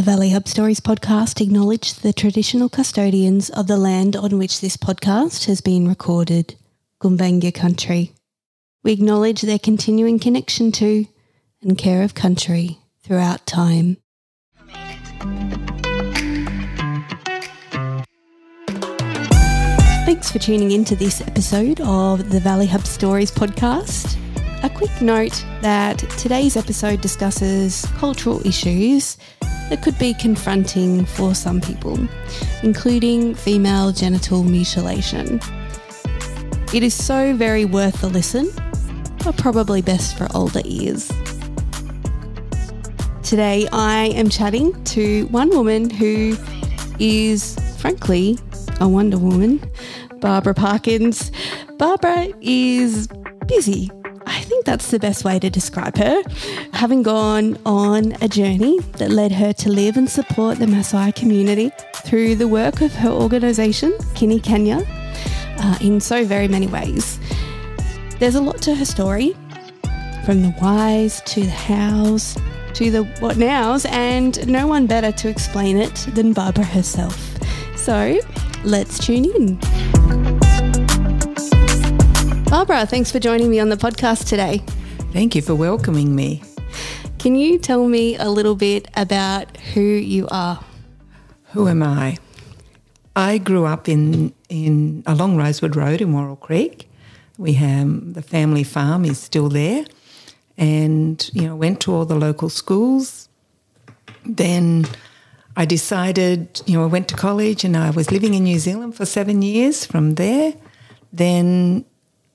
The Valley Hub Stories podcast acknowledge the traditional custodians of the land on which this podcast has been recorded, Gumbaynggirr country. We acknowledge their continuing connection to and care of country throughout time. Thanks for tuning in to this episode of the Valley Hub Stories podcast. A quick note that today's episode discusses cultural issues that could be confronting for some people, including female genital mutilation. It is so very worth a listen, but probably best for older ears. Today, I am chatting to one woman who is, frankly, a Wonder Woman, Barbara Parkins. Barbara is busy. Think that's the best way to describe her. Having gone on a journey that led her to live and support the Maasai community through the work of her organisation, Kini Kenya, uh, in so very many ways. There's a lot to her story, from the whys to the hows to the what nows, and no one better to explain it than Barbara herself. So let's tune in. Barbara, thanks for joining me on the podcast today. Thank you for welcoming me. Can you tell me a little bit about who you are? Who am I? I grew up in, in along Rosewood Road in Warrell Creek. We have the family farm is still there, and you know went to all the local schools. Then I decided, you know, I went to college and I was living in New Zealand for seven years. From there, then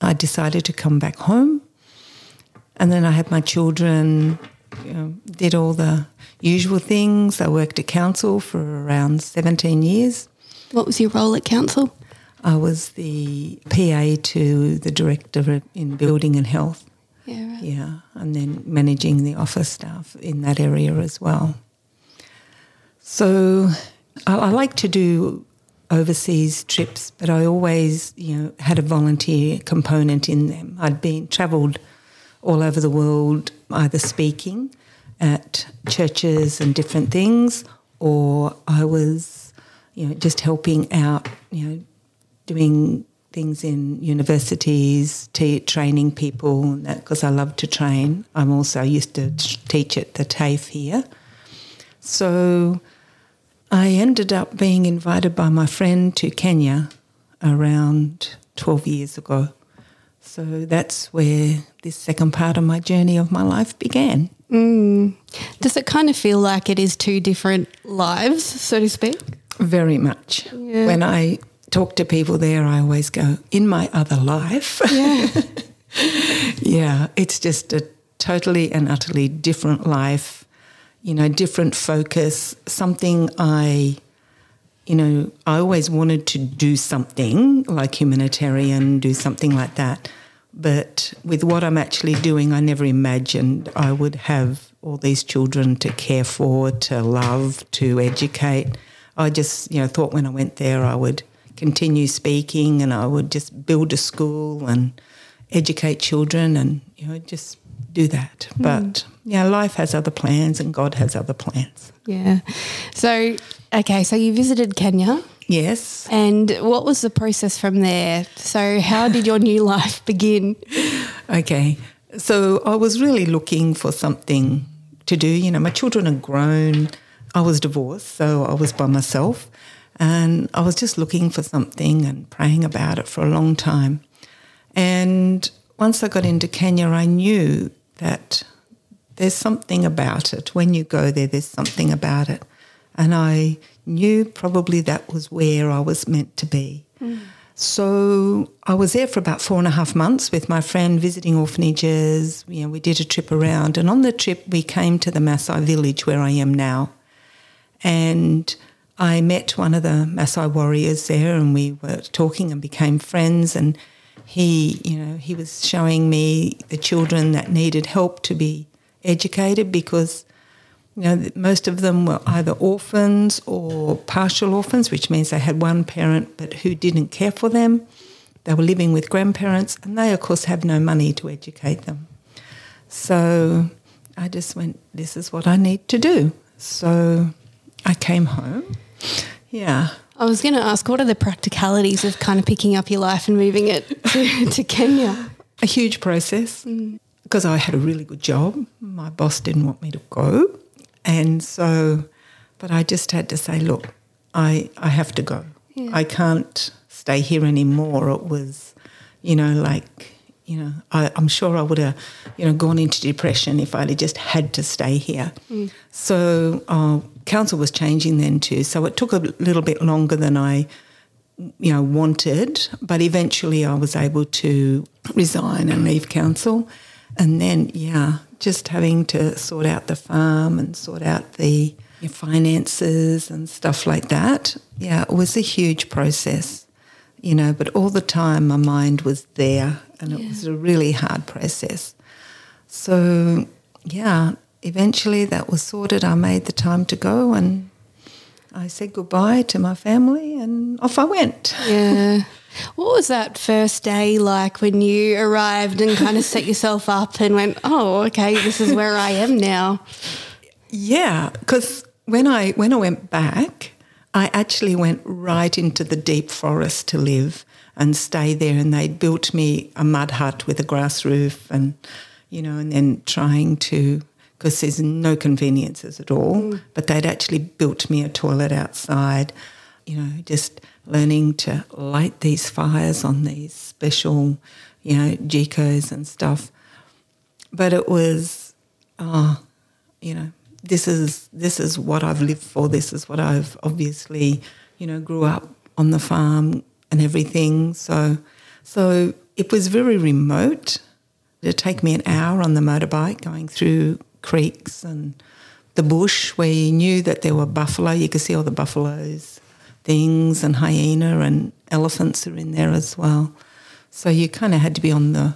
I decided to come back home. And then I had my children, you know, did all the usual things. I worked at council for around 17 years. What was your role at council? I was the PA to the director in building and health. Yeah, right. Yeah, and then managing the office staff in that area as well. So I, I like to do overseas trips, but I always, you know, had a volunteer component in them. I'd been travelled all over the world, either speaking at churches and different things, or I was, you know, just helping out, you know, doing things in universities, t- training people, because I love to train. I'm also used to t- teach at the TAFE here. So I ended up being invited by my friend to Kenya around 12 years ago. So that's where this second part of my journey of my life began. Mm. Does it kind of feel like it is two different lives, so to speak? Very much. Yeah. When I talk to people there, I always go, in my other life. Yeah. yeah, it's just a totally and utterly different life, you know, different focus, something I, you know, I always wanted to do something like humanitarian, do something like that. But with what I'm actually doing, I never imagined I would have all these children to care for, to love, to educate. I just, you know, thought when I went there I would continue speaking and I would just build a school and educate children and, you know, just do that. Hmm. But, yeah, life has other plans and God has other plans. yeah. So, okay, so you visited Kenya. Yes. And what was the process from there? So, how did your new life begin? Okay. So I was really looking for something to do. You know, my children are grown. I was divorced, so I was by myself. And I was just looking for something and praying about it for a long time. And once I got into Kenya, I knew that there's something about it. When you go there, there's something about it. And I knew probably that was where I was meant to be. So I was there for about four and a half months with my friend visiting orphanages. You know, we did a trip around, and on the trip we came to the Maasai village where I am now, and I met one of the Maasai warriors there, and we were talking and became friends. And he, you know, he was showing me the children that needed help to be educated because you know, most of them were either orphans or partial orphans, which means they had one parent but who didn't care for them. They were living with grandparents, and they, of course, have no money to educate them. So I just went, this is what I need to do. So I came home. Yeah. I was going to ask, what are the practicalities of kind of picking up your life and moving it to, to Kenya? A huge process because I had a really good job. My boss didn't want me to go. And so, but I just had to say, look, I, I have to go. Yeah. I can't stay here anymore. It was, you know, like, you know, I, I'm sure I would have, you know, gone into depression if I'd just had to stay here. So, uh, council was changing then too. So it took a little bit longer than I, you know, wanted. But eventually, I was able to resign and leave council, and then, yeah, just having to sort out the farm and sort out the finances and stuff like that. Yeah, it was a huge process, you know. But all the time, my mind was there, and it was a really hard process. So, yeah, eventually that was sorted. I made the time to go and I said goodbye to my family and off I went. Yeah. What was that first day like when you arrived and kind of set yourself up and went, oh, okay, this is where I am now? Yeah, because when I when I went back, I actually went right into the deep forest to live and stay there. And they built me a mud hut with a grass roof, and you know, and then trying to because there's no conveniences at all. Mm. But they'd actually built me a toilet outside. You know, just learning to light these fires on these special, you know, jikos and stuff. But it was, oh, you know, this is this is what I've lived for. This is what I've obviously, you know, grew up on the farm and everything. So, so it was very remote. It'd take me an hour on the motorbike going through creeks and the bush where you knew that there were buffalo. You could see all the buffaloes, things, and hyena and elephants are in there as well. So you kind of had to be on the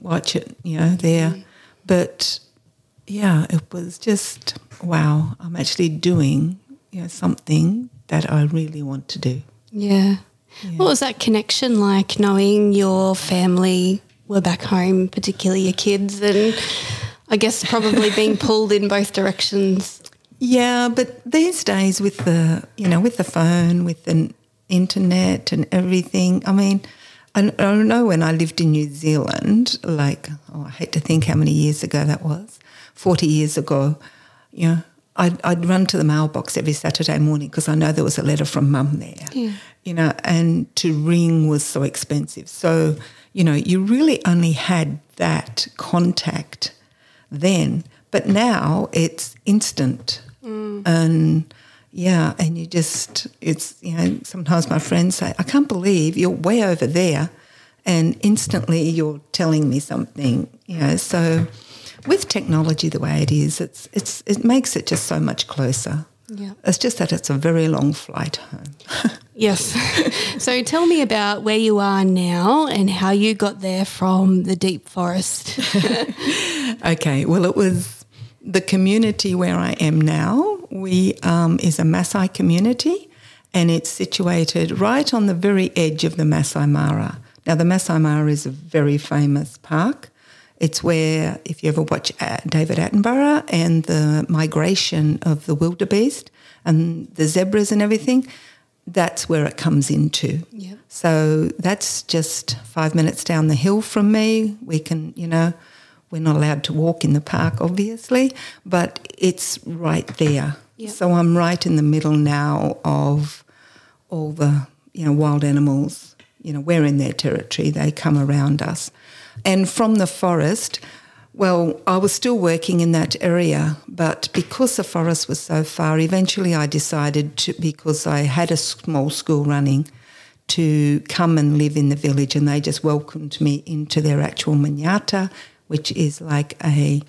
watch it, you know, there. Mm-hmm. But yeah, it was just wow. I'm actually doing you know something that I really want to do. Yeah. What was that connection like knowing your family were back home, particularly your kids, and I guess probably being pulled in both directions? Yeah, but these days with the you know with the phone, with the internet and everything, I mean, I, I don't know when I lived in New Zealand, like oh, I hate to think how many years ago that was, forty years ago. You know, I'd, I'd run to the mailbox every Saturday morning because I know there was a letter from mum there. Yeah. You know, and to ring was so expensive. So you know, you really only had that contact then, but now it's instant. And yeah, and you just, it's, you know, sometimes my friends say, I can't believe you're way over there and instantly you're telling me something, you know. So with technology the way it is, it's, it's, it makes it just so much closer. Yeah. It's just that it's a very long flight home. Yes. so tell me about where you are now and how you got there from the deep forest. Okay, well, it was the community where I am now. We um, is a Maasai community, and it's situated right on the very edge of the Masai Mara. Now, the Masai Mara is a very famous park. It's where, if you ever watch uh, David Attenborough and the migration of the wildebeest and the zebras and everything, that's where it comes into. Yep. So that's just five minutes down the hill from me. We can, you know, we're not allowed to walk in the park, obviously, but it's right there. Yep. So I'm right in the middle now of all the, you know, wild animals. You know, we're in their territory. They come around us. And from the forest, well, I was still working in that area, but because the forest was so far, eventually I decided to, because I had a small school running, to come and live in the village. And they just welcomed me into their actual manyata, which is like a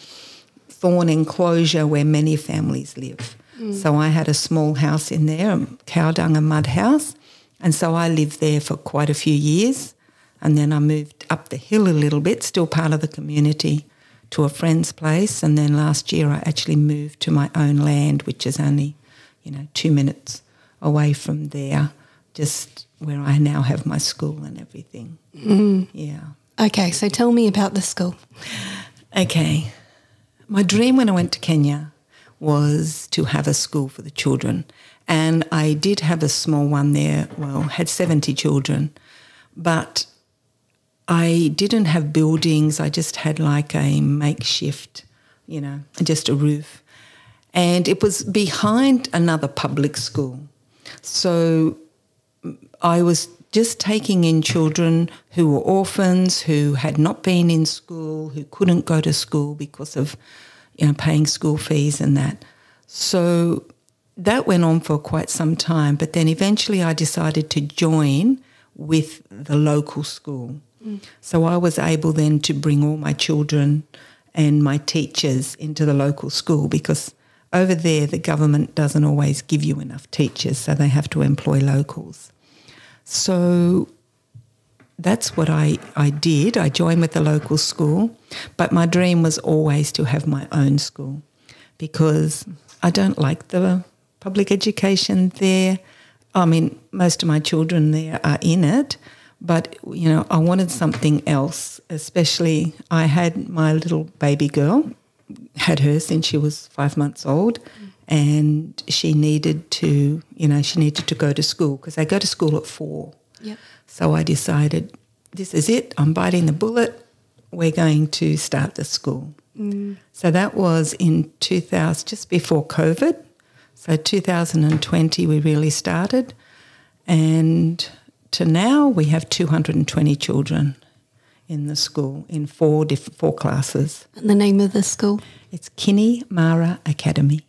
thorn enclosure where many families live. Mm. So I had a small house in there, a cow dung and mud house. And so I lived there for quite a few years. And then I moved up the hill a little bit, still part of the community, to a friend's place. And then last year I actually moved to my own land, which is only, you know, two minutes away from there, just where I now have my school and everything. Mm. Yeah. okay, so tell me about the school. Okay. My dream when I went to Kenya was to have a school for the children. And I did have a small one there, well, had 70 children, but I didn't have buildings. I just had like a makeshift, you know, just a roof. And it was behind another public school. So mm, I was just taking in children who were orphans, who had not been in school, who couldn't go to school because of you know, paying school fees and that. So that went on for quite some time. But then eventually I decided to join with the local school. So I was able then to bring all my children and my teachers into the local school because over there the government doesn't always give you enough teachers, so they have to employ locals. So that's what I, I did. I joined with the local school, but my dream was always to have my own school because I don't like the public education there. I mean, most of my children there are in it, but you know, I wanted something else. Especially, I had my little baby girl, had her since she was five months old, and she needed to, you know, she needed to go to school because I go to school at four. Yep. So I decided, this is it. I'm biting the bullet. We're going to start the school. Mm. So that was in 2000, just before COVID. So 2020, we really started, and to now we have 220 children in the school in four different four classes. And the name of the school? It's KINI Mara Academy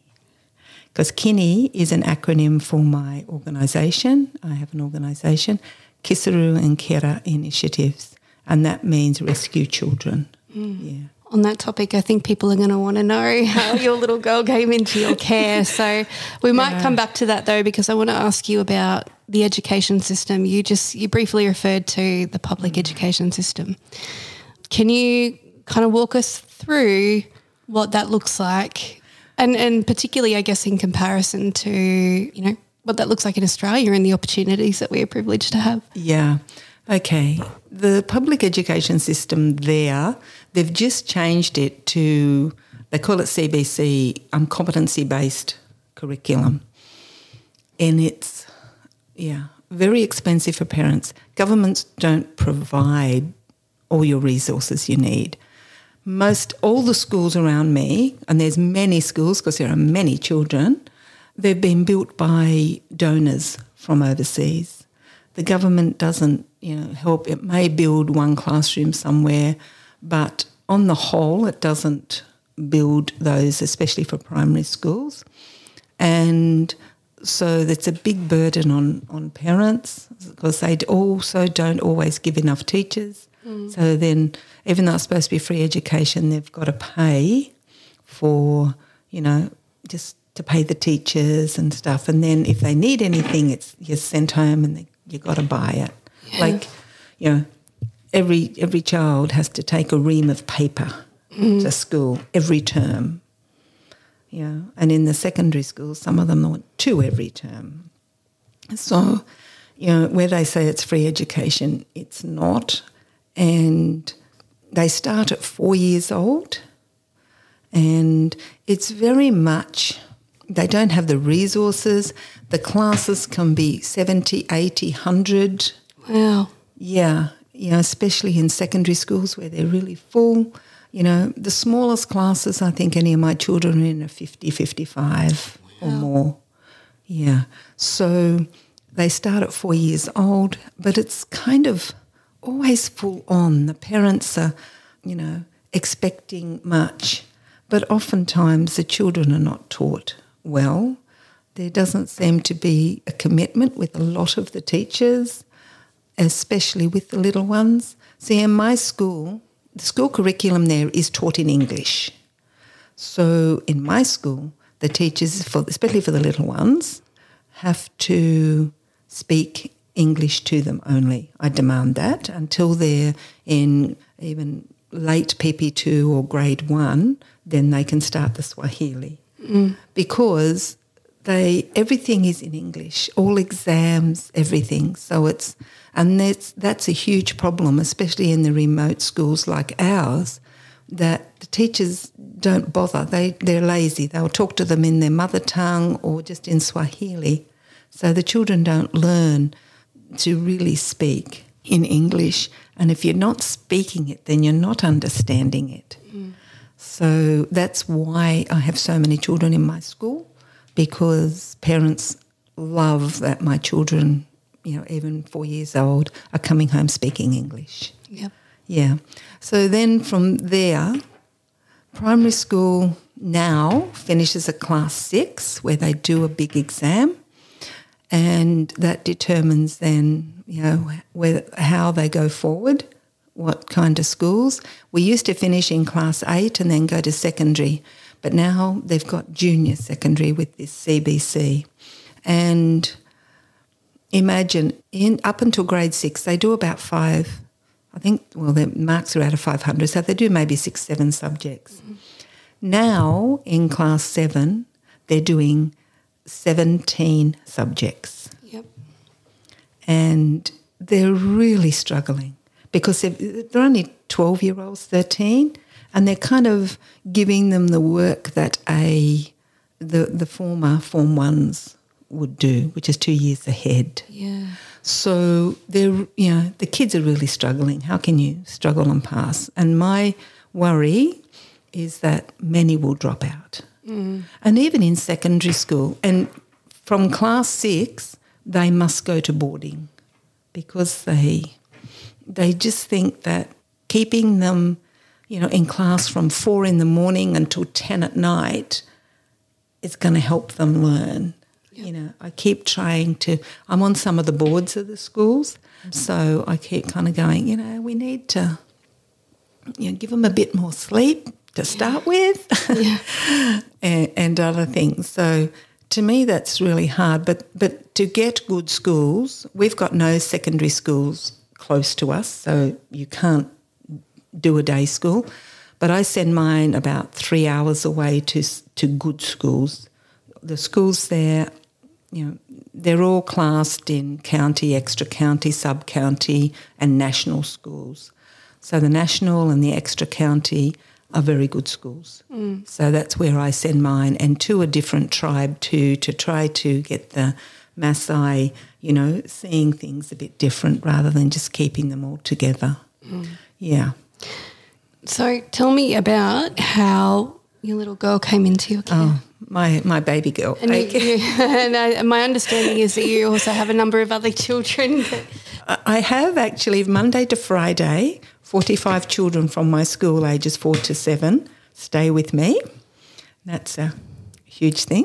because KINI is an acronym for my organisation. I have an organisation, Kisaru and Kera Initiatives, and that means rescue children. Mm. Yeah. On that topic, I think people are going to want to know how your little girl came into your care. So we might yeah. come back to that though, because I want to ask you about the education system. You just you briefly referred to the public mm. education system. Can you kind of walk us through what that looks like and and particularly, I guess, in comparison to you know what that looks like in Australia and the opportunities that we are privileged to have. Yeah. Okay. The public education system there, they've just changed it to they call it CBC, um, competency based curriculum, and it's yeah very expensive for parents. Governments don't provide all your resources you need most all the schools around me, and there's many schools because there are many children, they've been built by donors from overseas. The government doesn't, you know, help. It may build one classroom somewhere, but on the whole, it doesn't build those, especially for primary schools. And so that's a big burden on, on parents because they also don't always give enough teachers. Mm. So then, even though it's supposed to be free education, they've got to pay for, you know, just to pay the teachers and stuff. And then if they need anything, it's you're sent home and they, you got to buy it. Yeah. Like, you know, every every child has to take a ream of paper mm. to school every term. Yeah, and in the secondary schools, some of them want two every term. So, you know, where they say it's free education, it's not and they start at four years old. And it's very much, they don't have the resources. The classes can be 70, 80, 100. Wow. Yeah, you know, especially in secondary schools where they're really full. You know, the smallest classes I think any of my children are in are 50, 55 wow. or more. Yeah. So they start at four years old, but it's kind of always full on. The parents are, you know, expecting much, but oftentimes the children are not taught well. There doesn't seem to be a commitment with a lot of the teachers, especially with the little ones. See, in my school, the school curriculum there is taught in English. So in my school, the teachers, for, especially for the little ones, have to speak English to them only. I demand that until they're in even late PP2 or grade one, then they can start the Swahili. Mm. Because they everything is in English, all exams, everything. So it's and that's that's a huge problem, especially in the remote schools like ours, that the teachers don't bother. They they're lazy. They'll talk to them in their mother tongue or just in Swahili. So the children don't learn to really speak in English. And if you're not speaking it, then you're not understanding it. Mm. So that's why I have so many children in my school because parents love that my children, you know, even four years old, are coming home speaking English. Yep. Yeah. So then from there, primary school now finishes at class six where they do a big exam and that determines then, you know, where, how they go forward, what kind of schools. We used to finish in class eight and then go to secondary, but now they've got junior secondary with this CBC. And imagine in up until grade six, they do about five. I think well, their marks are out of five hundred, so they do maybe six, seven subjects. Now in class seven, they're doing seventeen subjects, Yep. and they're really struggling because they're, they're only twelve year olds, thirteen, and they're kind of giving them the work that a the the former form ones would do, which is two years ahead. Yeah. So they're, you know, the kids are really struggling. How can you struggle and pass? And my worry is that many will drop out. Mm. And even in secondary school, and from class six, they must go to boarding because they they just think that keeping them, you know, in class from four in the morning until ten at night is going to help them learn. You know, I keep trying to. I'm on some of the boards of the schools, mm-hmm. so I keep kind of going. You know, we need to, you know, give them a bit more sleep to start with, and, and other things. So to me, that's really hard. But but to get good schools, we've got no secondary schools close to us, so you can't do a day school. But I send mine about three hours away to to good schools. The schools there, you know, they're all classed in county, extra county, sub county, and national schools. So the national and the extra county are very good schools. Mm. So that's where I send mine, and to a different tribe too, to try to get the Maasai, you know, seeing things a bit different rather than just keeping them all together. Mm. Yeah. So tell me about how your little girl came into your care. Oh, my my baby girl. And, you, you- and I, my understanding is that you also have a number of other children. I have actually Monday to Friday, 45 children from my school ages four to seven stay with me. That's a huge thing.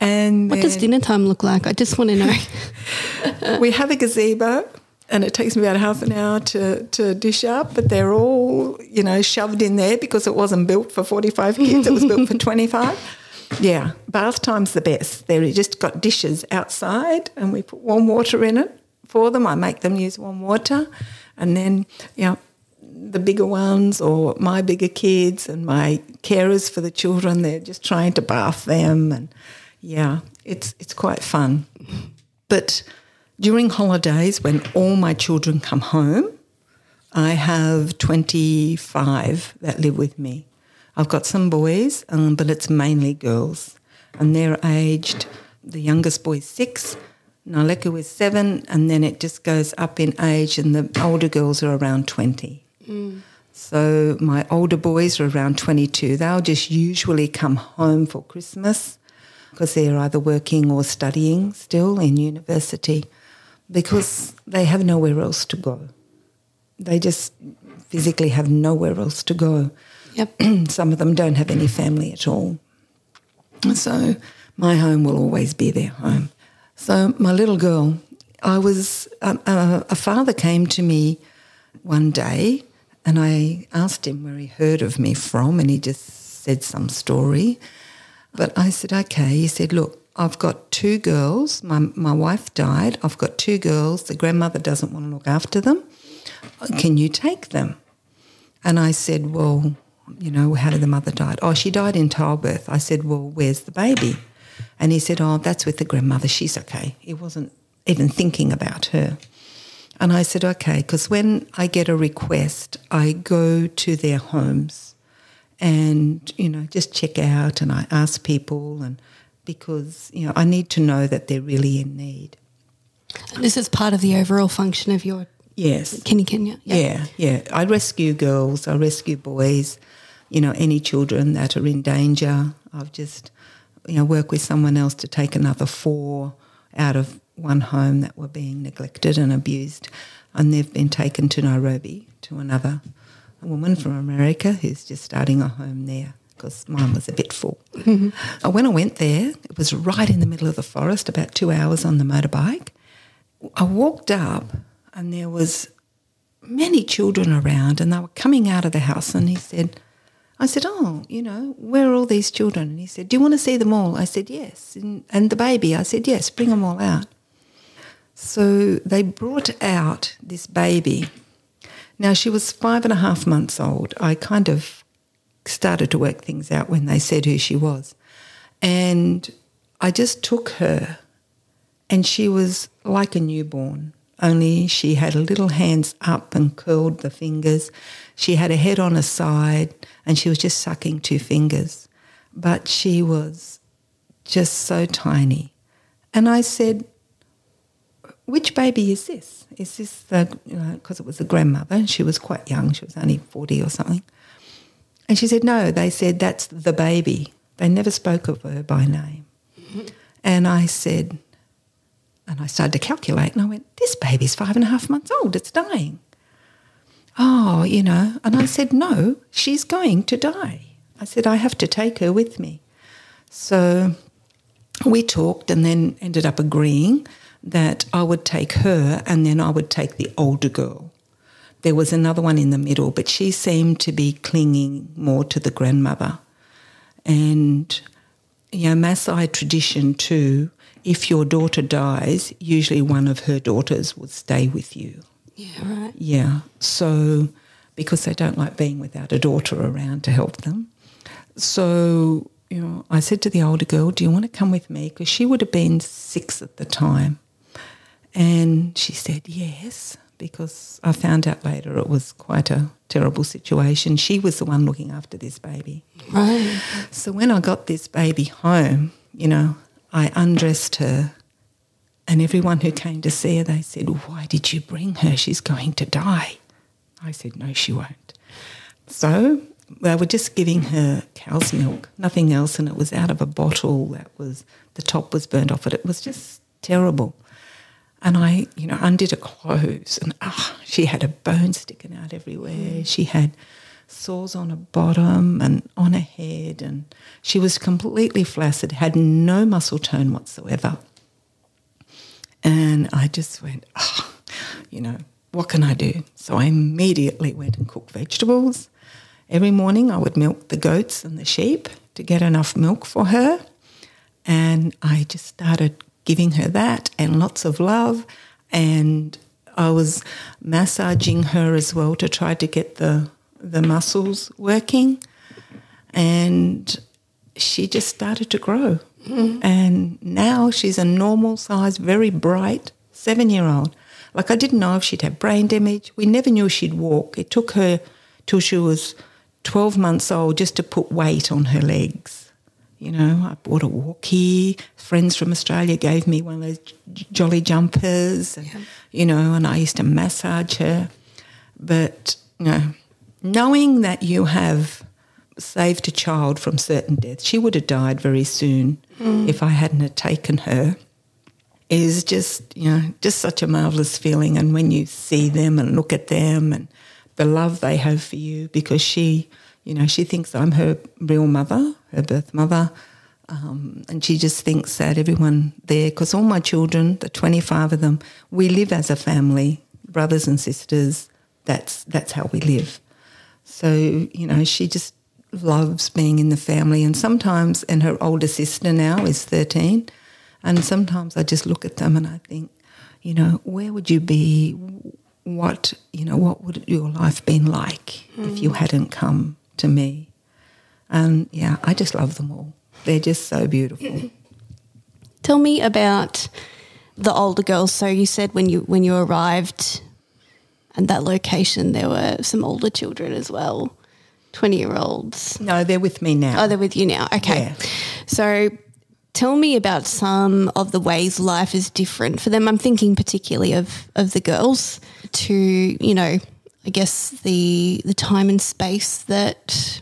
And What does dinner time look like? I just want to know. we have a gazebo and it takes me about half an hour to, to dish up, but they're all, you know, shoved in there because it wasn't built for 45 kids, it was built for 25. Yeah, bath time's the best. They've just got dishes outside and we put warm water in it for them. I make them use warm water. And then, you know, the bigger ones or my bigger kids and my carers for the children, they're just trying to bath them. And yeah, it's, it's quite fun. But during holidays, when all my children come home, I have 25 that live with me. I've got some boys, um, but it's mainly girls. And they're aged, the youngest boy's six, Naleku is seven, and then it just goes up in age, and the older girls are around 20. So my older boys are around 22. They'll just usually come home for Christmas because they're either working or studying still in university because they have nowhere else to go. They just physically have nowhere else to go. Yep. Some of them don't have any family at all. So my home will always be their home. So my little girl, I was, um, uh, a father came to me one day and I asked him where he heard of me from and he just said some story. But I said, okay. He said, look, I've got two girls. My, my wife died. I've got two girls. The grandmother doesn't want to look after them. Can you take them? And I said, well, you know, how did the mother die? Oh, she died in childbirth. I said, well, where's the baby? And he said, oh, that's with the grandmother. She's okay. He wasn't even thinking about her. And I said, okay, because when I get a request, I go to their homes and, you know, just check out and I ask people and because, you know, I need to know that they're really in need. And this is part of the overall function of your Yes. KINI Kenya. Yeah, yeah. yeah. I rescue girls, I rescue boys, you know, any children that are in danger. I've just, you know, work with someone else to take another four out of one home that were being neglected and abused. And they've been taken to Nairobi to another woman from America who's just starting a home there because mine was a bit full. Mm-hmm. When I went there, it was right in the middle of the forest, about two hours on the motorbike. I walked up and there was many children around and they were coming out of the house and he said I said, Oh, you know, where are all these children? And he said, Do you want to see them all? I said, Yes. And, and the baby? I said, Yes, bring them all out. So they brought out this baby. Now she was five and a half months old. I kind of started to work things out when they said who she was. And I just took her, and she was like a newborn only she had little hands up and curled the fingers. She had a head on a side and she was just sucking two fingers. But she was just so tiny. And I said, which baby is this? Is this the, because you know, it was a grandmother and she was quite young, she was only 40 or something. And she said, no, they said, that's the baby. They never spoke of her by name. And I said, and I started to calculate and I went, this baby's five and a half months old, it's dying. Oh, you know, and I said, no, she's going to die. I said, I have to take her with me. So we talked and then ended up agreeing that I would take her and then I would take the older girl. There was another one in the middle, but she seemed to be clinging more to the grandmother. And, you know, Maasai tradition too if your daughter dies, usually one of her daughters will stay with you. Yeah, right. Yeah. So, because they don't like being without a daughter around to help them. So, you know, I said to the older girl, Do you want to come with me? Because she would have been six at the time. And she said, Yes, because I found out later it was quite a terrible situation. She was the one looking after this baby. Right. So, when I got this baby home, you know, I undressed her, and everyone who came to see her, they said, Why did you bring her? She's going to die. I said, No, she won't. So they were just giving her cow's milk, nothing else, and it was out of a bottle that was, the top was burnt off it. It was just terrible. And I, you know, undid her clothes, and ah, she had a bone sticking out everywhere. She had sores on her bottom and on her head, and she was completely flaccid, had no muscle tone whatsoever. And I just went, oh, you know, what can I do? So I immediately went and cooked vegetables. Every morning I would milk the goats and the sheep to get enough milk for her. And I just started giving her that and lots of love. And I was massaging her as well to try to get the the muscles working, and she just started to grow. Mm. And now she's a normal size, very bright seven year old. Like I didn't know if she'd have brain damage. We never knew she'd walk. It took her till she was 12 months old just to put weight on her legs. You know, I bought a walkie. Friends from Australia gave me one of those jolly jumpers, and, yeah. you know, and I used to massage her. But, you know, knowing that you have saved a child from certain death, she would have died very soon mm. if I hadn't have taken her, is just, you know, just such a marvellous feeling. And when you see them and look at them and the love they have for you, because she, you know, she thinks I'm her real mother, her birth mother. Um, and she just thinks that everyone there, because all my children, the 25 of them, we live as a family, brothers and sisters. That's that's how we live. So, you know, she just loves being in the family. And sometimes, and her older sister now is 13. And sometimes I just look at them and I think, you know, where would you be? What, you know, what would your life been like mm. if you hmm. hadn't come to me? And yeah, I just love them all. They're just so beautiful. Tell me about the older girls. So you said when you when you arrived and that location there were some older children as well, 20 year olds. No, they're with me now. Oh, they're with you now. Okay. Yeah. So tell me about some of the ways life is different for them. I'm thinking particularly of, of the girls to, you know, I guess the the time and space that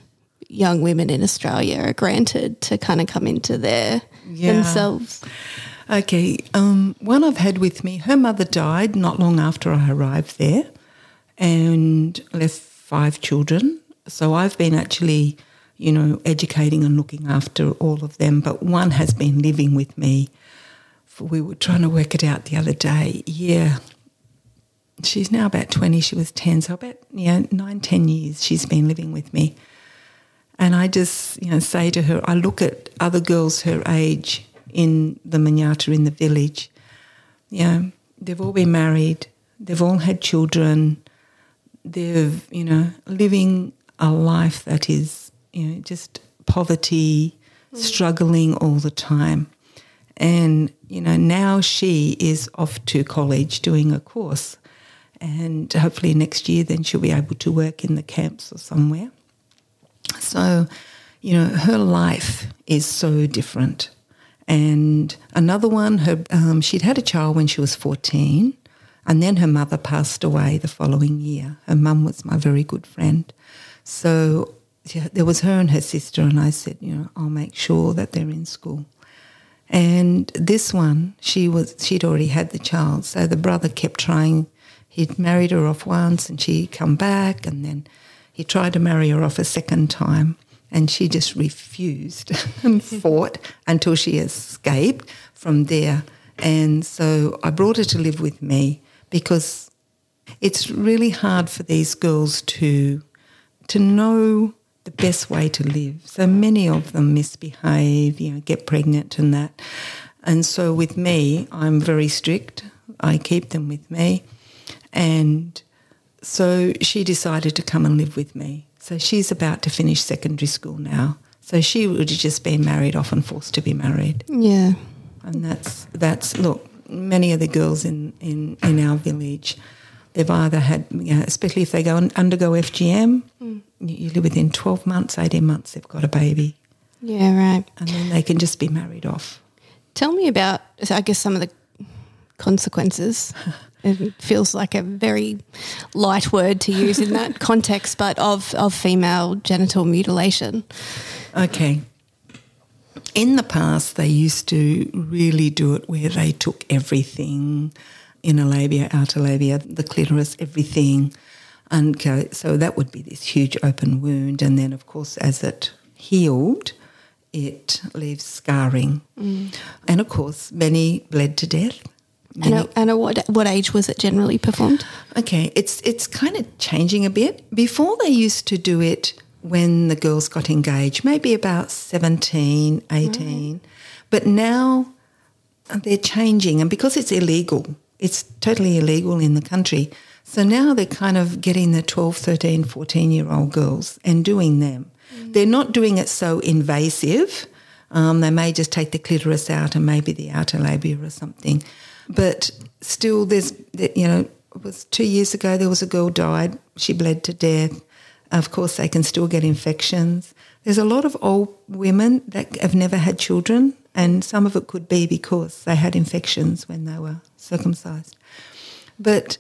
young women in Australia are granted to kind of come into their Yeah. themselves. Okay, um, one I've had with me, her mother died not long after I arrived there and left five children. So I've been actually, you know, educating and looking after all of them, but one has been living with me. We were trying to work it out the other day. Yeah. She's now about 20, she was 10, so about yeah, nine, 10 years she's been living with me. And I just, you know, say to her, I look at other girls her age in the Manyata in the village. You know, they've all been married, they've all had children, they've, you know, living a life that is, you know, just poverty, mm. struggling all the time. And, you know, now she is off to college doing a course. And hopefully next year then she'll be able to work in the camps or somewhere. So, you know, her life is so different. And another one, her um, she'd had a child when she was 14, and then her mother passed away the following year. Her mum was my very good friend. So there was her and her sister, and I said, you know, I'll make sure that they're in school. And this one, she was she'd already had the child, so the brother kept trying. He'd married her off once, and she'd come back, and then he tried to marry her off a second time, and she just refused and fought until she escaped from there. And so I brought her to live with me because it's really hard for these girls to to know the best way to live. So many of them misbehave, you know, get pregnant and that. And so with me, I'm very strict. I keep them with me. And so she decided to come and live with me. So she's about to finish secondary school now. So she would have just been married off and forced to be married. Yeah. And that's that's look, many of the girls in, in, in our village, they've either had, you know, especially if they go and undergo FGM, mm. usually within 12 months, 18 months, they've got a baby. Yeah, right. And then they can just be married off. Tell me about, I guess, some of the consequences. It feels like a very light word to use in that context, but of, of female genital mutilation. Okay. In the past, they used to really do it where they took everything inner labia, outer labia, the clitoris, everything. And so that would be this huge open wound. And then, of course, as it healed, it leaves scarring. Mm. And of course, many bled to death. And, at, and at what, what age was it generally performed? Okay, it's it's kind of changing a bit. Before they used to do it when the girls got engaged, maybe about 17, 18. But now they're changing and because it's illegal, it's totally illegal in the country. So now they're kind of getting the 12, 13, 14 year old girls and doing them. They're not doing it so invasive. Um, they may just take the clitoris out and maybe the outer labia or something. But still, there's, you know, it was two years ago, there was a girl died. She bled to death. Of course, they can still get infections. There's a lot of old women that have never had children, and some of it could be because they had infections when they were circumcised. But,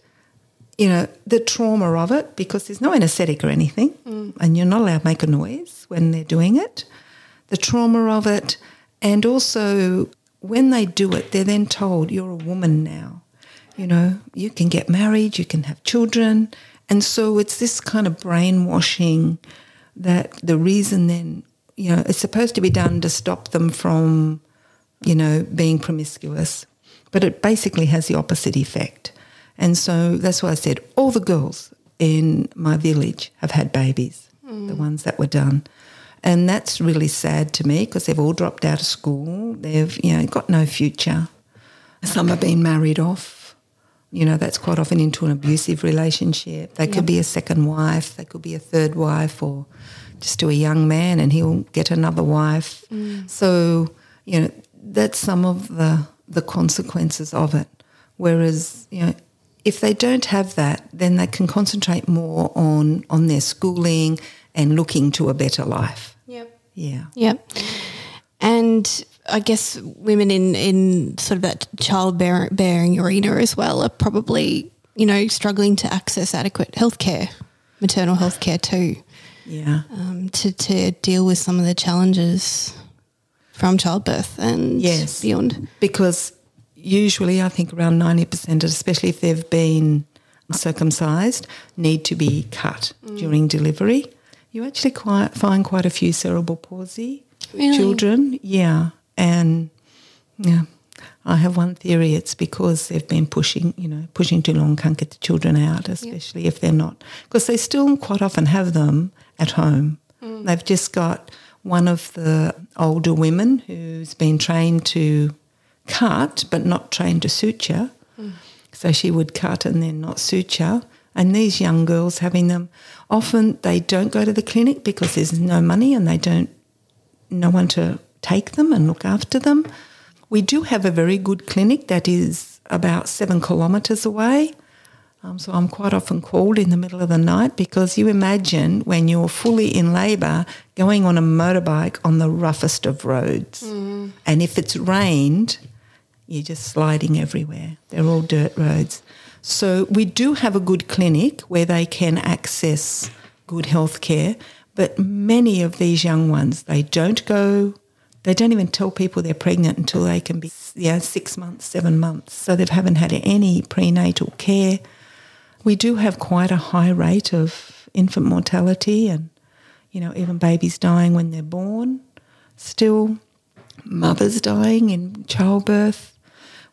you know, the trauma of it, because there's no anaesthetic or anything, mm. and you're not allowed to make a noise when they're doing it, the trauma of it, and also when they do it, they're then told, you're a woman now. You know, you can get married, you can have children. And so it's this kind of brainwashing that the reason then, you know, it's supposed to be done to stop them from, you know, being promiscuous. But it basically has the opposite effect. And so that's why I said all the girls in my village have had babies, mm. the ones that were done. And that's really sad to me because they've all dropped out of school. They've, you know, got no future. Some have been married off. You know, that's quite often into an abusive relationship. They could be a second wife, they could be a third wife, or just to a young man and he'll get another wife. Mm. So, you know, that's some of the the consequences of it. Whereas, you know, if they don't have that, then they can concentrate more on on their schooling and looking to a better life. Yep. Yeah. Yep. And I guess women in, in sort of that childbearing arena as well are probably, you know, struggling to access adequate healthcare, maternal health care too, Yeah. um, to, to deal with some of the challenges from childbirth and Yes. beyond. because usually I think around 90%, especially if they've been circumcised, need to be cut during delivery. You actually quite find quite a few cerebral palsy Really? children. Yeah. And yeah, I have one theory it's because they've been pushing, you know, pushing too long, can't get the children out, especially if they're not, because they still quite often have them at home. Mm. They've just got one of the older women who's been trained to cut, but not trained to suture. Mm. So she would cut and then not suture. And these young girls having them, often they don't go to the clinic because there's no money and they don't no one to take them and look after them. We do have a very good clinic that is about seven kilometres away. Um, so I'm quite often called in the middle of the night because you imagine when you're fully in labour going on a motorbike on the roughest of roads. And if it's rained, you're just sliding everywhere. They're all dirt roads. So we do have a good clinic where they can access good health care, but many of these young ones, they don't go, they don't even tell people they're pregnant until they can be yeah, six months, seven months. So they haven't had any prenatal care. We do have quite a high rate of infant mortality and, you know, even babies dying when they're born. Still, mothers dying in childbirth.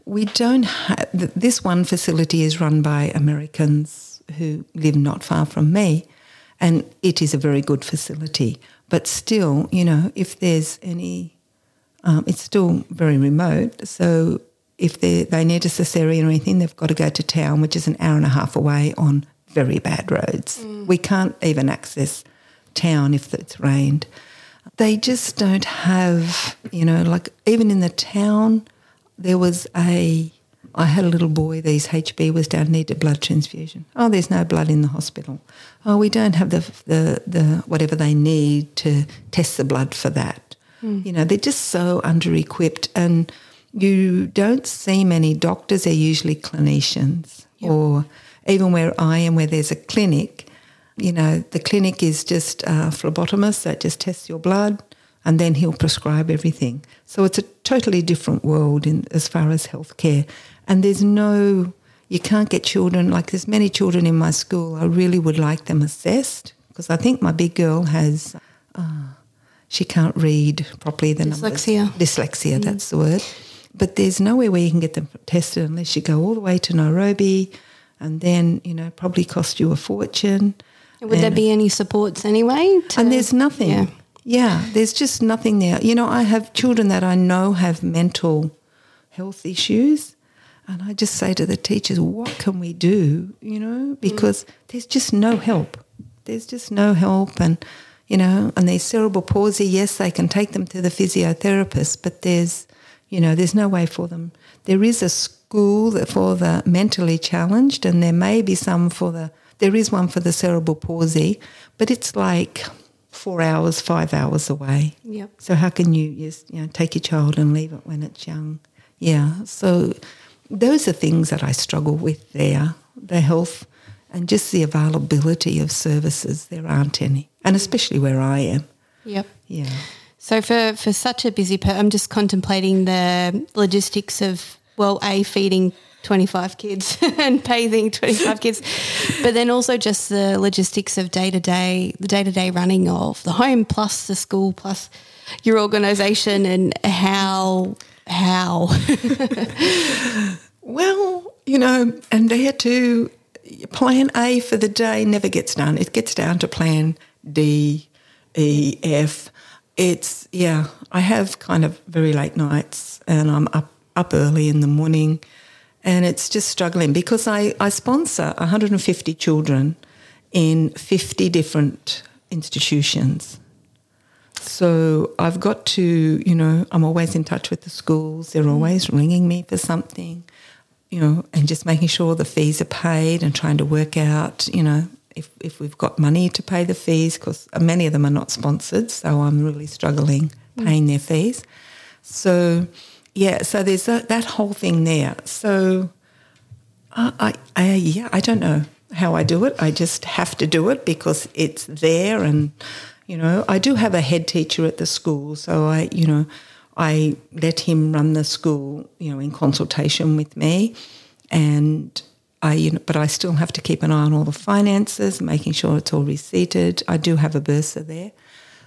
We don't have this one facility is run by Americans who live not far from me, and it is a very good facility. But still, you know, if there's any, um, it's still very remote. So if they they need a cesarean or anything, they've got to go to town, which is an hour and a half away on very bad roads. We can't even access town if it's rained. They just don't have, you know, like even in the town, there was a, I had a little boy, these HB was down, needed blood transfusion. Oh, there's no blood in the hospital. Oh, we don't have the, the, the whatever they need to test the blood for that. Hmm. You know, they're just so under equipped and you don't see many doctors, they're usually clinicians or even where I am, where there's a clinic, you know, the clinic is just a phlebotomist that just tests your blood and then he'll prescribe everything. So it's a totally different world in as far as healthcare. And there's no, you can't get children, like there's many children in my school, I really would like them assessed because I think my big girl has, uh, she can't read properly the Dyslexia. numbers. Dyslexia, that's the word. But there's nowhere where you can get them tested unless you go all the way to Nairobi and then, you know, probably cost you a fortune. Would there be any supports anyway? to- And there's nothing. Yeah. Yeah. there's just nothing there. You know, I have children that I know have mental health issues. And I just say to the teachers, what can we do? You know, mm. because there's just no help. There's just no help. And, you know, and there's cerebral palsy, yes, they can take them to the physiotherapist, but there's, you know, there's no way for them. There is a school for the mentally challenged, and there may be some for the, there is one for the cerebral palsy, but it's like four hours, five hours away. Yep. So how can you just you know take your child and leave it when it's young? Yeah. So those are things that I struggle with there. The health and just the availability of services. There aren't any, and especially where I am. Yep. Yeah. So for, for such a busy per I'm just contemplating the logistics of, well, A, feeding 25 kids and paying 25 kids, but then also just the logistics of day to day, the day to day running of the home plus the school plus your organisation and how, how. Well, you know, and there too, plan A for the day never gets done. It gets down to plan D, E, F. It's, yeah, I have kind of very late nights and I'm up, up early in the morning and it's just struggling because I, I sponsor 150 children in 50 different institutions. So I've got to, you know, I'm always in touch with the schools. They're always ringing me for something. you know, and just making sure the fees are paid and trying to work out, you know, if, if we've got money to pay the fees, because many of them are not sponsored, so I'm really struggling paying their fees. So, yeah, so there's a, that whole thing there. So, I, I, I, yeah, I don't know how I do it. I just have to do it because it's there, and you know, I do have a head teacher at the school, so I, you know, I let him run the school, you know, in consultation with me, and I, you know, but I still have to keep an eye on all the finances, making sure it's all receipted. I do have a bursar there,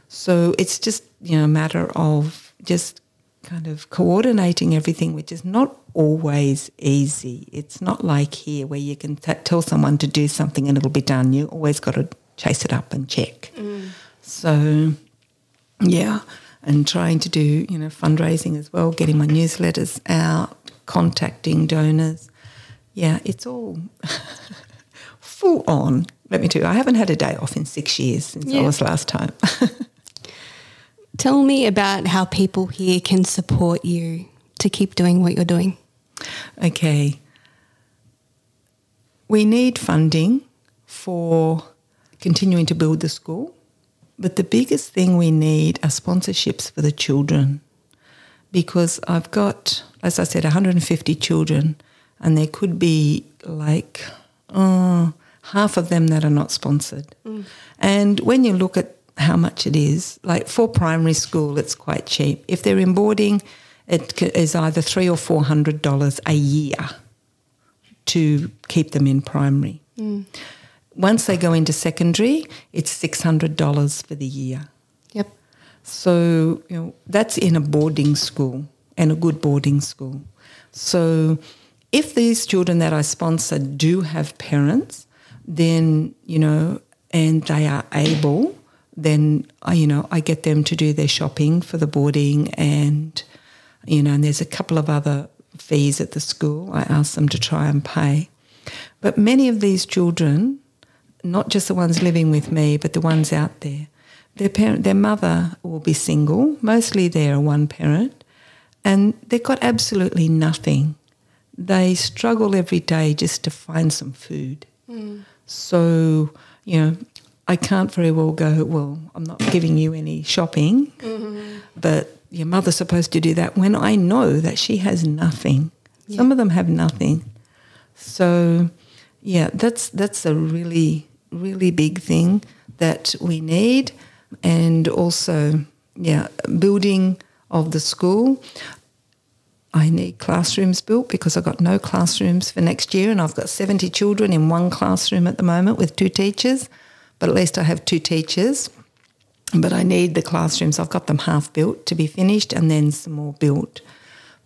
so it's just you know a matter of just kind of coordinating everything, which is not always easy. It's not like here where you can t- tell someone to do something and it'll be done. You always got to chase it up and check. Mm. So, yeah, and trying to do you know fundraising as well, getting my newsletters out, contacting donors. Yeah, it's all full on. Let me tell you, I haven't had a day off in six years since yeah. I was last time. Tell me about how people here can support you to keep doing what you're doing. Okay. We need funding for continuing to build the school. But the biggest thing we need are sponsorships for the children because I've got, as I said, 150 children, and there could be like oh, half of them that are not sponsored. Mm. And when you look at how much it is, like for primary school, it's quite cheap. If they're in boarding, it is either three or four hundred dollars a year to keep them in primary. Mm. Once they go into secondary, it's six hundred dollars for the year. Yep. So you know that's in a boarding school and a good boarding school. So if these children that I sponsor do have parents, then you know, and they are able, then I, you know I get them to do their shopping for the boarding and you know, and there's a couple of other fees at the school I ask them to try and pay. But many of these children, not just the ones living with me, but the ones out there, their parent, their mother will be single. Mostly they're one parent, and they've got absolutely nothing. They struggle every day just to find some food. Mm. So you know, I can't very well go. Well, I'm not giving you any shopping, mm-hmm. but your mother's supposed to do that when I know that she has nothing. Yeah. Some of them have nothing. So, yeah, that's that's a really really big thing that we need, and also, yeah, building of the school. I need classrooms built because I've got no classrooms for next year, and I've got seventy children in one classroom at the moment with two teachers. But at least I have two teachers but I need the classrooms. I've got them half built to be finished and then some more built.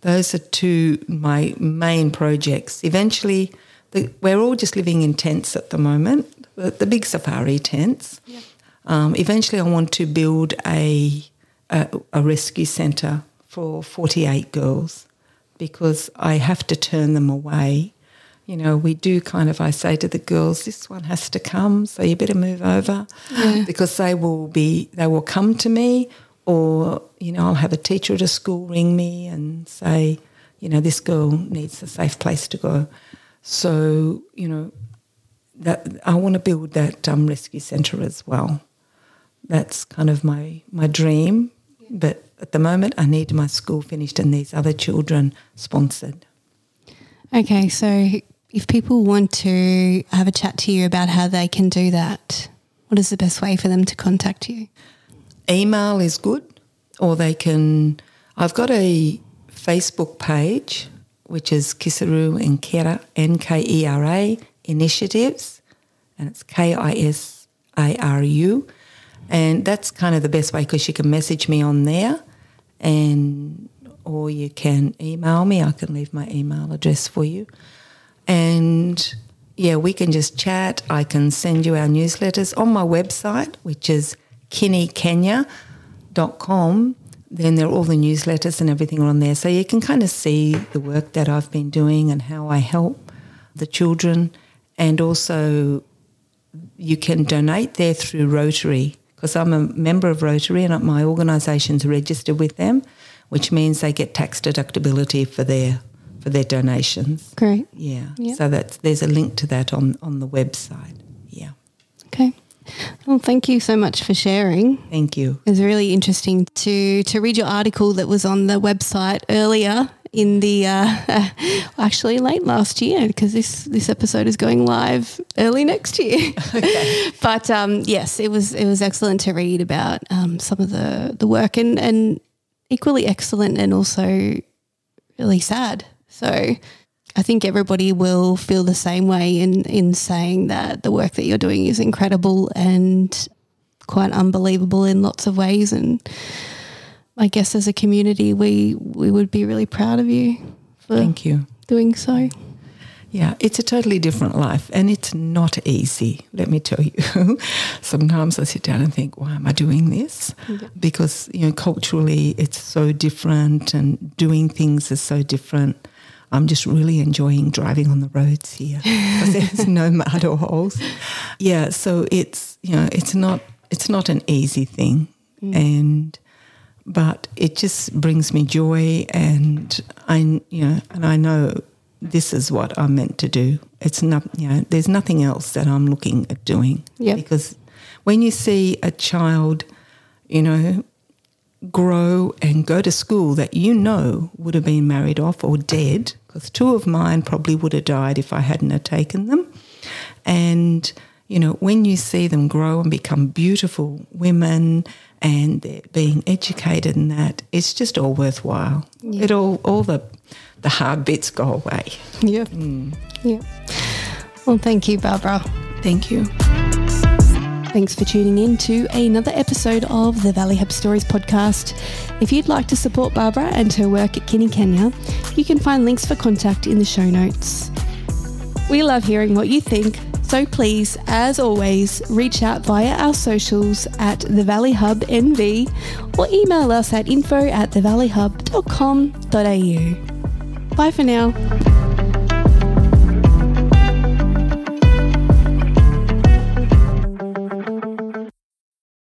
Those are two my main projects. Eventually, the, we're all just living in tents at the moment, the, the big safari tents. Yeah. Um, eventually, I want to build a, a, a rescue centre for 48 girls because I have to turn them away you know, we do kind of, I say to the girls, this one has to come, so you better move over yeah. because they will be, they will come to me or, you know, I'll have a teacher at a school ring me and say, you know, this girl needs a safe place to go. So, you know, that I want to build that um, rescue centre as well. That's kind of my, my dream. But at the moment, I need my school finished and these other children sponsored. Okay, so if people want to have a chat to you about how they can do that, what is the best way for them to contact you? Email is good, or they can. I've got a Facebook page which is Kisaru Nkera, N K E R A Initiatives, and it's K I S A R U. And that's kind of the best way because you can message me on there, and or you can email me. I can leave my email address for you. And yeah, we can just chat. I can send you our newsletters on my website, which is kinikenya.com. Then there are all the newsletters and everything on there. So you can kind of see the work that I've been doing and how I help the children. And also, you can donate there through Rotary because I'm a member of Rotary and my organisation's registered with them, which means they get tax deductibility for their for their donations. Great. Yeah. So that's there's a link to that on on the website. Yeah. Okay. Well, thank you so much for sharing. Thank you. It was really interesting to to read your article that was on the website earlier in the uh, actually late last year because this this episode is going live early next year. Okay. but um, yes, it was it was excellent to read about um, some of the the work and and equally excellent and also really sad. So. I think everybody will feel the same way in, in saying that the work that you're doing is incredible and quite unbelievable in lots of ways. And I guess as a community, we we would be really proud of you for Thank you. doing so. Yeah, it's a totally different life and it's not easy, let me tell you. Sometimes I sit down and think, why am I doing this? Because, you know, culturally it's so different and doing things is so different. I'm just really enjoying driving on the roads here there's no mud or holes. Yeah, so it's, you know, it's not it's not an easy thing. Mm. And but it just brings me joy and I you know and I know this is what I'm meant to do. It's not you know there's nothing else that I'm looking at doing Yep. because when you see a child you know grow and go to school that you know would have been married off or dead because two of mine probably would have died if I hadn't have taken them and you know when you see them grow and become beautiful women and they're being educated in that it's just all worthwhile it all all the the hard bits go away Yeah. Mm. Yeah. Well, thank you, Barbara. thank you Thanks for tuning in to another episode of the Valley Hub Stories podcast. If you'd like to support Barbara and her work at KINI Kenya, you can find links for contact in the show notes. We love hearing what you think, so please, as always, reach out via our socials at the Valley Hub NV or email us at info at thevalleyhub.com.au. Bye for now.